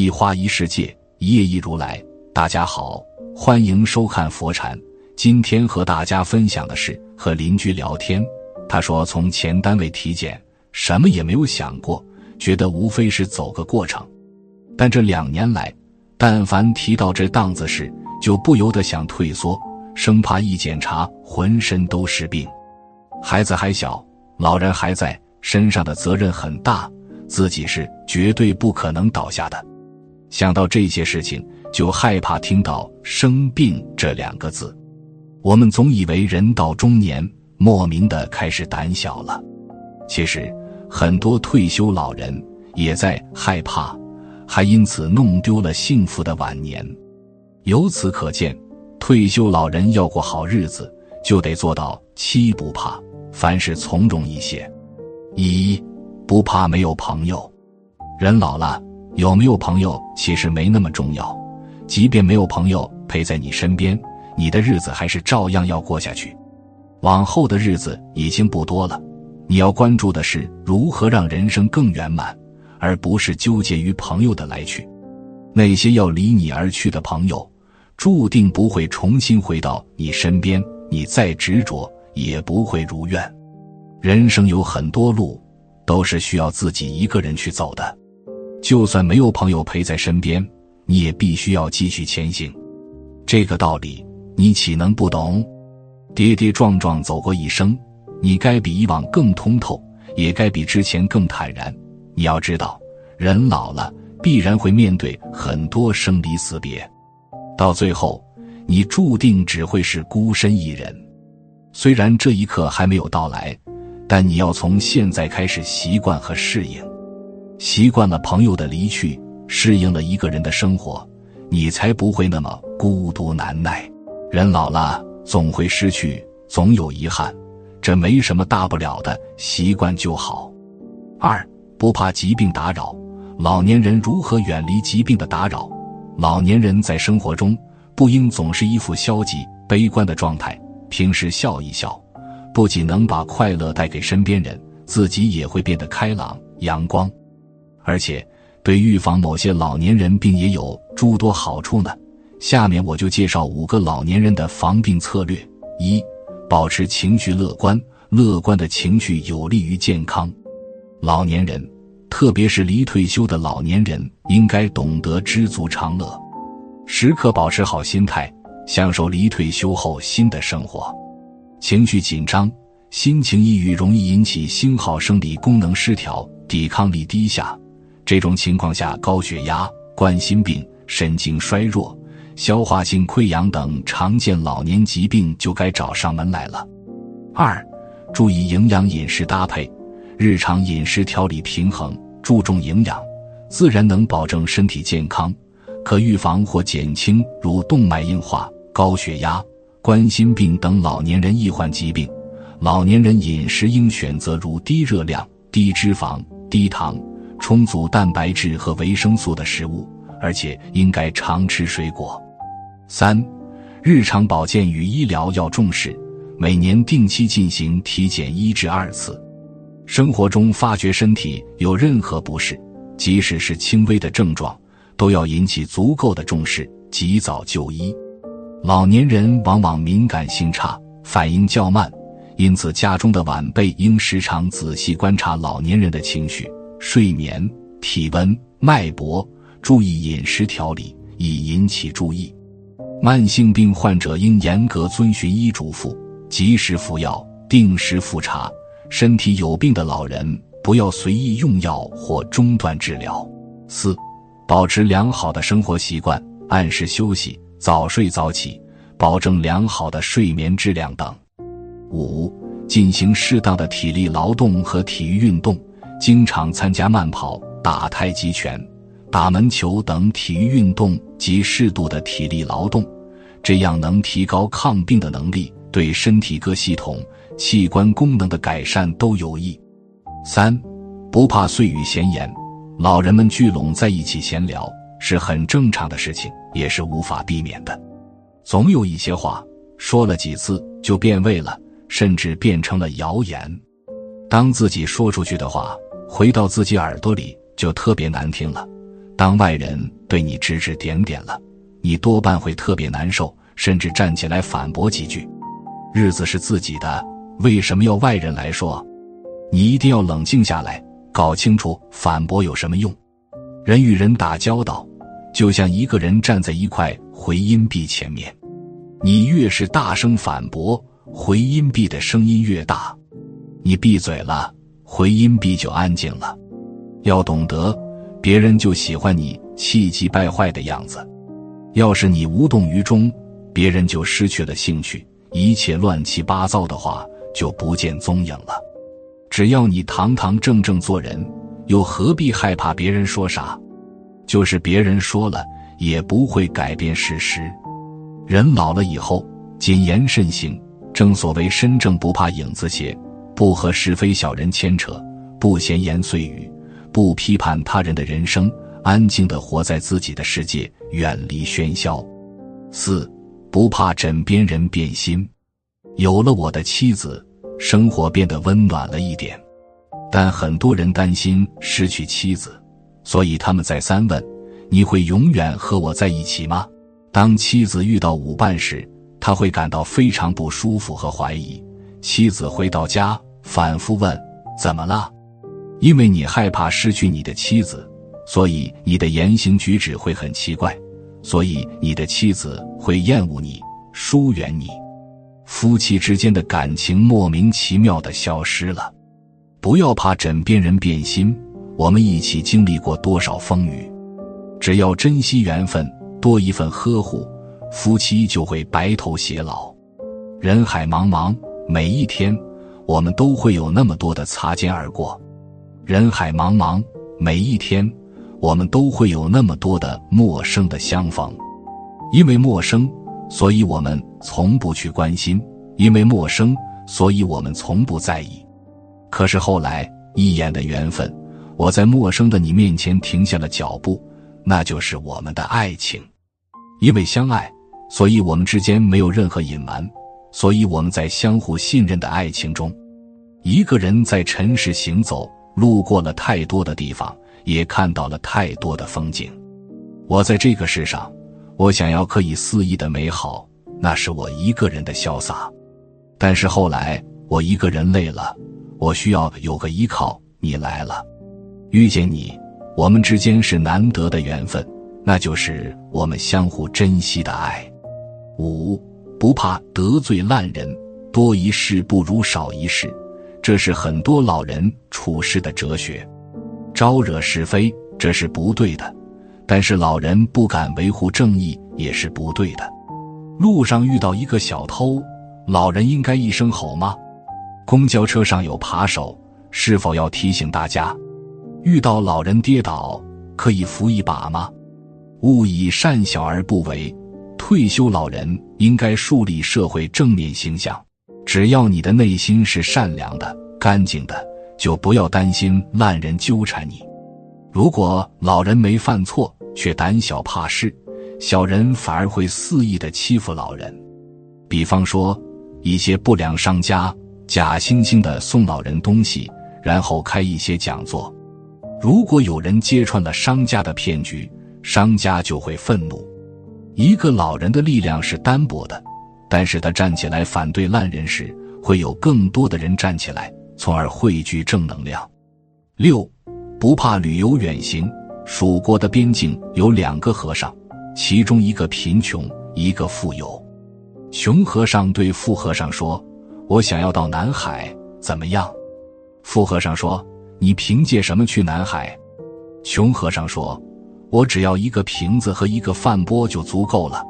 一花一世界，一叶一如来。大家好，欢迎收看佛禅。今天和大家分享的是和邻居聊天。他说，从前单位体检，什么也没有想过，觉得无非是走个过程。但这两年来，但凡提到这档子事，就不由得想退缩，生怕一检查浑身都是病。孩子还小，老人还在，身上的责任很大，自己是绝对不可能倒下的。想到这些事情，就害怕听到“生病”这两个字。我们总以为人到中年，莫名的开始胆小了。其实，很多退休老人也在害怕，还因此弄丢了幸福的晚年。由此可见，退休老人要过好日子，就得做到七不怕，凡事从容一些。一不怕没有朋友，人老了。有没有朋友其实没那么重要，即便没有朋友陪在你身边，你的日子还是照样要过下去。往后的日子已经不多了，你要关注的是如何让人生更圆满，而不是纠结于朋友的来去。那些要离你而去的朋友，注定不会重新回到你身边，你再执着也不会如愿。人生有很多路，都是需要自己一个人去走的。就算没有朋友陪在身边，你也必须要继续前行。这个道理，你岂能不懂？跌跌撞撞走过一生，你该比以往更通透，也该比之前更坦然。你要知道，人老了必然会面对很多生离死别，到最后，你注定只会是孤身一人。虽然这一刻还没有到来，但你要从现在开始习惯和适应。习惯了朋友的离去，适应了一个人的生活，你才不会那么孤独难耐。人老了，总会失去，总有遗憾，这没什么大不了的，习惯就好。二不怕疾病打扰，老年人如何远离疾病的打扰？老年人在生活中不应总是一副消极悲观的状态，平时笑一笑，不仅能把快乐带给身边人，自己也会变得开朗阳光。而且，对预防某些老年人病也有诸多好处呢。下面我就介绍五个老年人的防病策略：一、保持情绪乐观，乐观的情绪有利于健康。老年人，特别是离退休的老年人，应该懂得知足常乐，时刻保持好心态，享受离退休后新的生活。情绪紧张、心情抑郁，容易引起心耗生理功能失调，抵抗力低下。这种情况下，高血压、冠心病、神经衰弱、消化性溃疡等常见老年疾病就该找上门来了。二，注意营养饮食搭配，日常饮食调理平衡，注重营养，自然能保证身体健康，可预防或减轻如动脉硬化、高血压、冠心病等老年人易患疾病。老年人饮食应选择如低热量、低脂肪、低糖。充足蛋白质和维生素的食物，而且应该常吃水果。三、日常保健与医疗要重视，每年定期进行体检一至二次。生活中发觉身体有任何不适，即使是轻微的症状，都要引起足够的重视，及早就医。老年人往往敏感性差，反应较慢，因此家中的晚辈应时常仔细观察老年人的情绪。睡眠、体温、脉搏，注意饮食调理，以引起注意。慢性病患者应严格遵循医嘱咐，及时服药，定时复查。身体有病的老人不要随意用药或中断治疗。四、保持良好的生活习惯，按时休息，早睡早起，保证良好的睡眠质量等。五、进行适当的体力劳动和体育运动。经常参加慢跑、打太极拳、打门球等体育运动及适度的体力劳动，这样能提高抗病的能力，对身体各系统器官功能的改善都有益。三，不怕碎语闲言，老人们聚拢在一起闲聊是很正常的事情，也是无法避免的。总有一些话说了几次就变味了，甚至变成了谣言。当自己说出去的话。回到自己耳朵里就特别难听了，当外人对你指指点点了，你多半会特别难受，甚至站起来反驳几句。日子是自己的，为什么要外人来说？你一定要冷静下来，搞清楚反驳有什么用。人与人打交道，就像一个人站在一块回音壁前面，你越是大声反驳，回音壁的声音越大。你闭嘴了，回音壁就安静了。要懂得，别人就喜欢你气急败坏的样子；要是你无动于衷，别人就失去了兴趣。一切乱七八糟的话就不见踪影了。只要你堂堂正正做人，又何必害怕别人说啥？就是别人说了，也不会改变事实。人老了以后，谨言慎行。正所谓身正不怕影子斜，不和是非小人牵扯，不闲言碎语，不批判他人的人生，安静的活在自己的世界，远离喧嚣。四。不怕枕边人变心，有了我的妻子，生活变得温暖了一点。但很多人担心失去妻子，所以他们再三问：“你会永远和我在一起吗？”当妻子遇到舞伴时，他会感到非常不舒服和怀疑。妻子回到家，反复问：“怎么了？”因为你害怕失去你的妻子，所以你的言行举止会很奇怪。所以，你的妻子会厌恶你，疏远你，夫妻之间的感情莫名其妙的消失了。不要怕枕边人变心，我们一起经历过多少风雨，只要珍惜缘分，多一份呵护，夫妻就会白头偕老。人海茫茫，每一天，我们都会有那么多的擦肩而过。人海茫茫，每一天。我们都会有那么多的陌生的相逢，因为陌生，所以我们从不去关心；因为陌生，所以我们从不在意。可是后来，一眼的缘分，我在陌生的你面前停下了脚步，那就是我们的爱情。因为相爱，所以我们之间没有任何隐瞒，所以我们在相互信任的爱情中，一个人在尘世行走，路过了太多的地方。也看到了太多的风景。我在这个世上，我想要可以肆意的美好，那是我一个人的潇洒。但是后来我一个人累了，我需要有个依靠。你来了，遇见你，我们之间是难得的缘分，那就是我们相互珍惜的爱。五不怕得罪烂人，多一事不如少一事，这是很多老人处事的哲学。招惹是非，这是不对的；但是老人不敢维护正义，也是不对的。路上遇到一个小偷，老人应该一声吼吗？公交车上有扒手，是否要提醒大家？遇到老人跌倒，可以扶一把吗？勿以善小而不为。退休老人应该树立社会正面形象。只要你的内心是善良的、干净的。就不要担心烂人纠缠你。如果老人没犯错，却胆小怕事，小人反而会肆意的欺负老人。比方说，一些不良商家假惺惺的送老人东西，然后开一些讲座。如果有人揭穿了商家的骗局，商家就会愤怒。一个老人的力量是单薄的，但是他站起来反对烂人时，会有更多的人站起来。从而汇聚正能量。六，不怕旅游远行。蜀国的边境有两个和尚，其中一个贫穷，一个富有。穷和尚对富和尚说：“我想要到南海，怎么样？”富和尚说：“你凭借什么去南海？”穷和尚说：“我只要一个瓶子和一个饭钵就足够了。”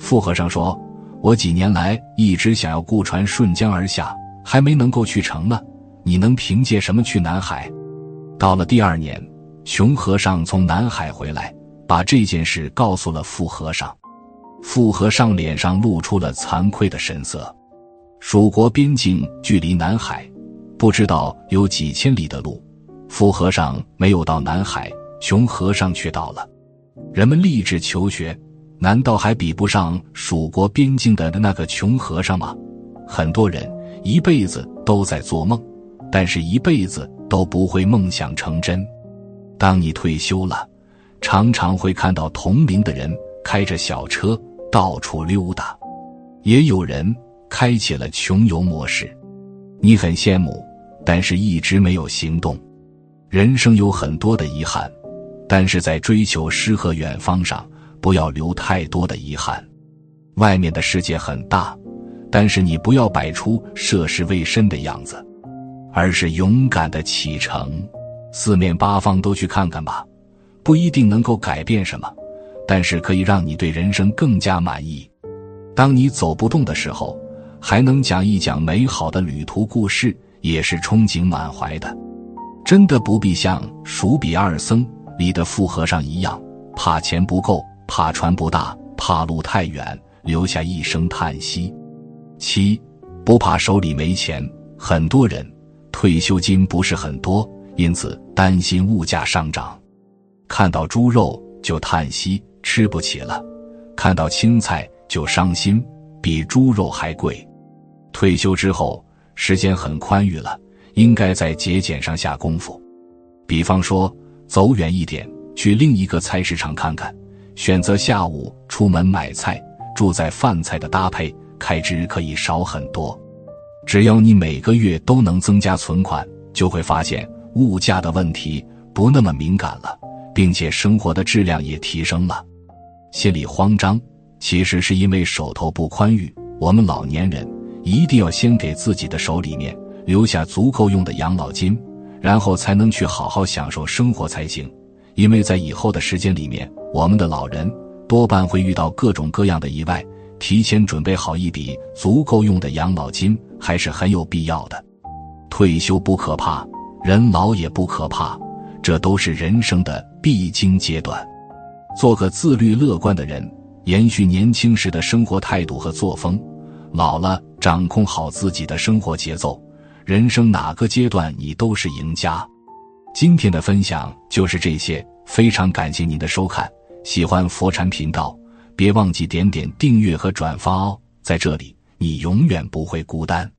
富和尚说：“我几年来一直想要雇船顺江而下，还没能够去成呢。”你能凭借什么去南海？到了第二年，穷和尚从南海回来，把这件事告诉了富和尚。富和尚脸上露出了惭愧的神色。蜀国边境距离南海，不知道有几千里的路。富和尚没有到南海，穷和尚却到了。人们立志求学，难道还比不上蜀国边境的那个穷和尚吗？很多人一辈子都在做梦。但是，一辈子都不会梦想成真。当你退休了，常常会看到同龄的人开着小车到处溜达，也有人开启了穷游模式。你很羡慕，但是一直没有行动。人生有很多的遗憾，但是在追求诗和远方上，不要留太多的遗憾。外面的世界很大，但是你不要摆出涉世未深的样子，而是勇敢的启程，四面八方都去看看吧。不一定能够改变什么，但是可以让你对人生更加满意。当你走不动的时候，还能讲一讲美好的旅途故事，也是憧憬满怀的。真的不必像《蜀比二僧》里的富和尚一样，怕钱不够，怕船不大，怕路太远，留下一声叹息。七，不怕手里没钱。很多人退休金不是很多，因此担心物价上涨。看到猪肉就叹息吃不起了，看到青菜就伤心，比猪肉还贵。退休之后时间很宽裕了，应该在节俭上下功夫。比方说，走远一点，去另一个菜市场看看，选择下午出门买菜，住在饭菜的搭配，开支可以少很多。只要你每个月都能增加存款，就会发现物价的问题不那么敏感了。并且生活的质量也提升了，心里慌张，其实是因为手头不宽裕。我们老年人一定要先给自己的手里面留下足够用的养老金，然后才能去好好享受生活才行。因为在以后的时间里面，我们的老人多半会遇到各种各样的意外，提前准备好一笔足够用的养老金还是很有必要的。退休不可怕，人老也不可怕。这都是人生的必经阶段，做个自律乐观的人，延续年轻时的生活态度和作风，老了掌控好自己的生活节奏，人生哪个阶段你都是赢家。今天的分享就是这些，非常感谢您的收看，喜欢佛禅频道，别忘记点点订阅和转发哦，在这里你永远不会孤单。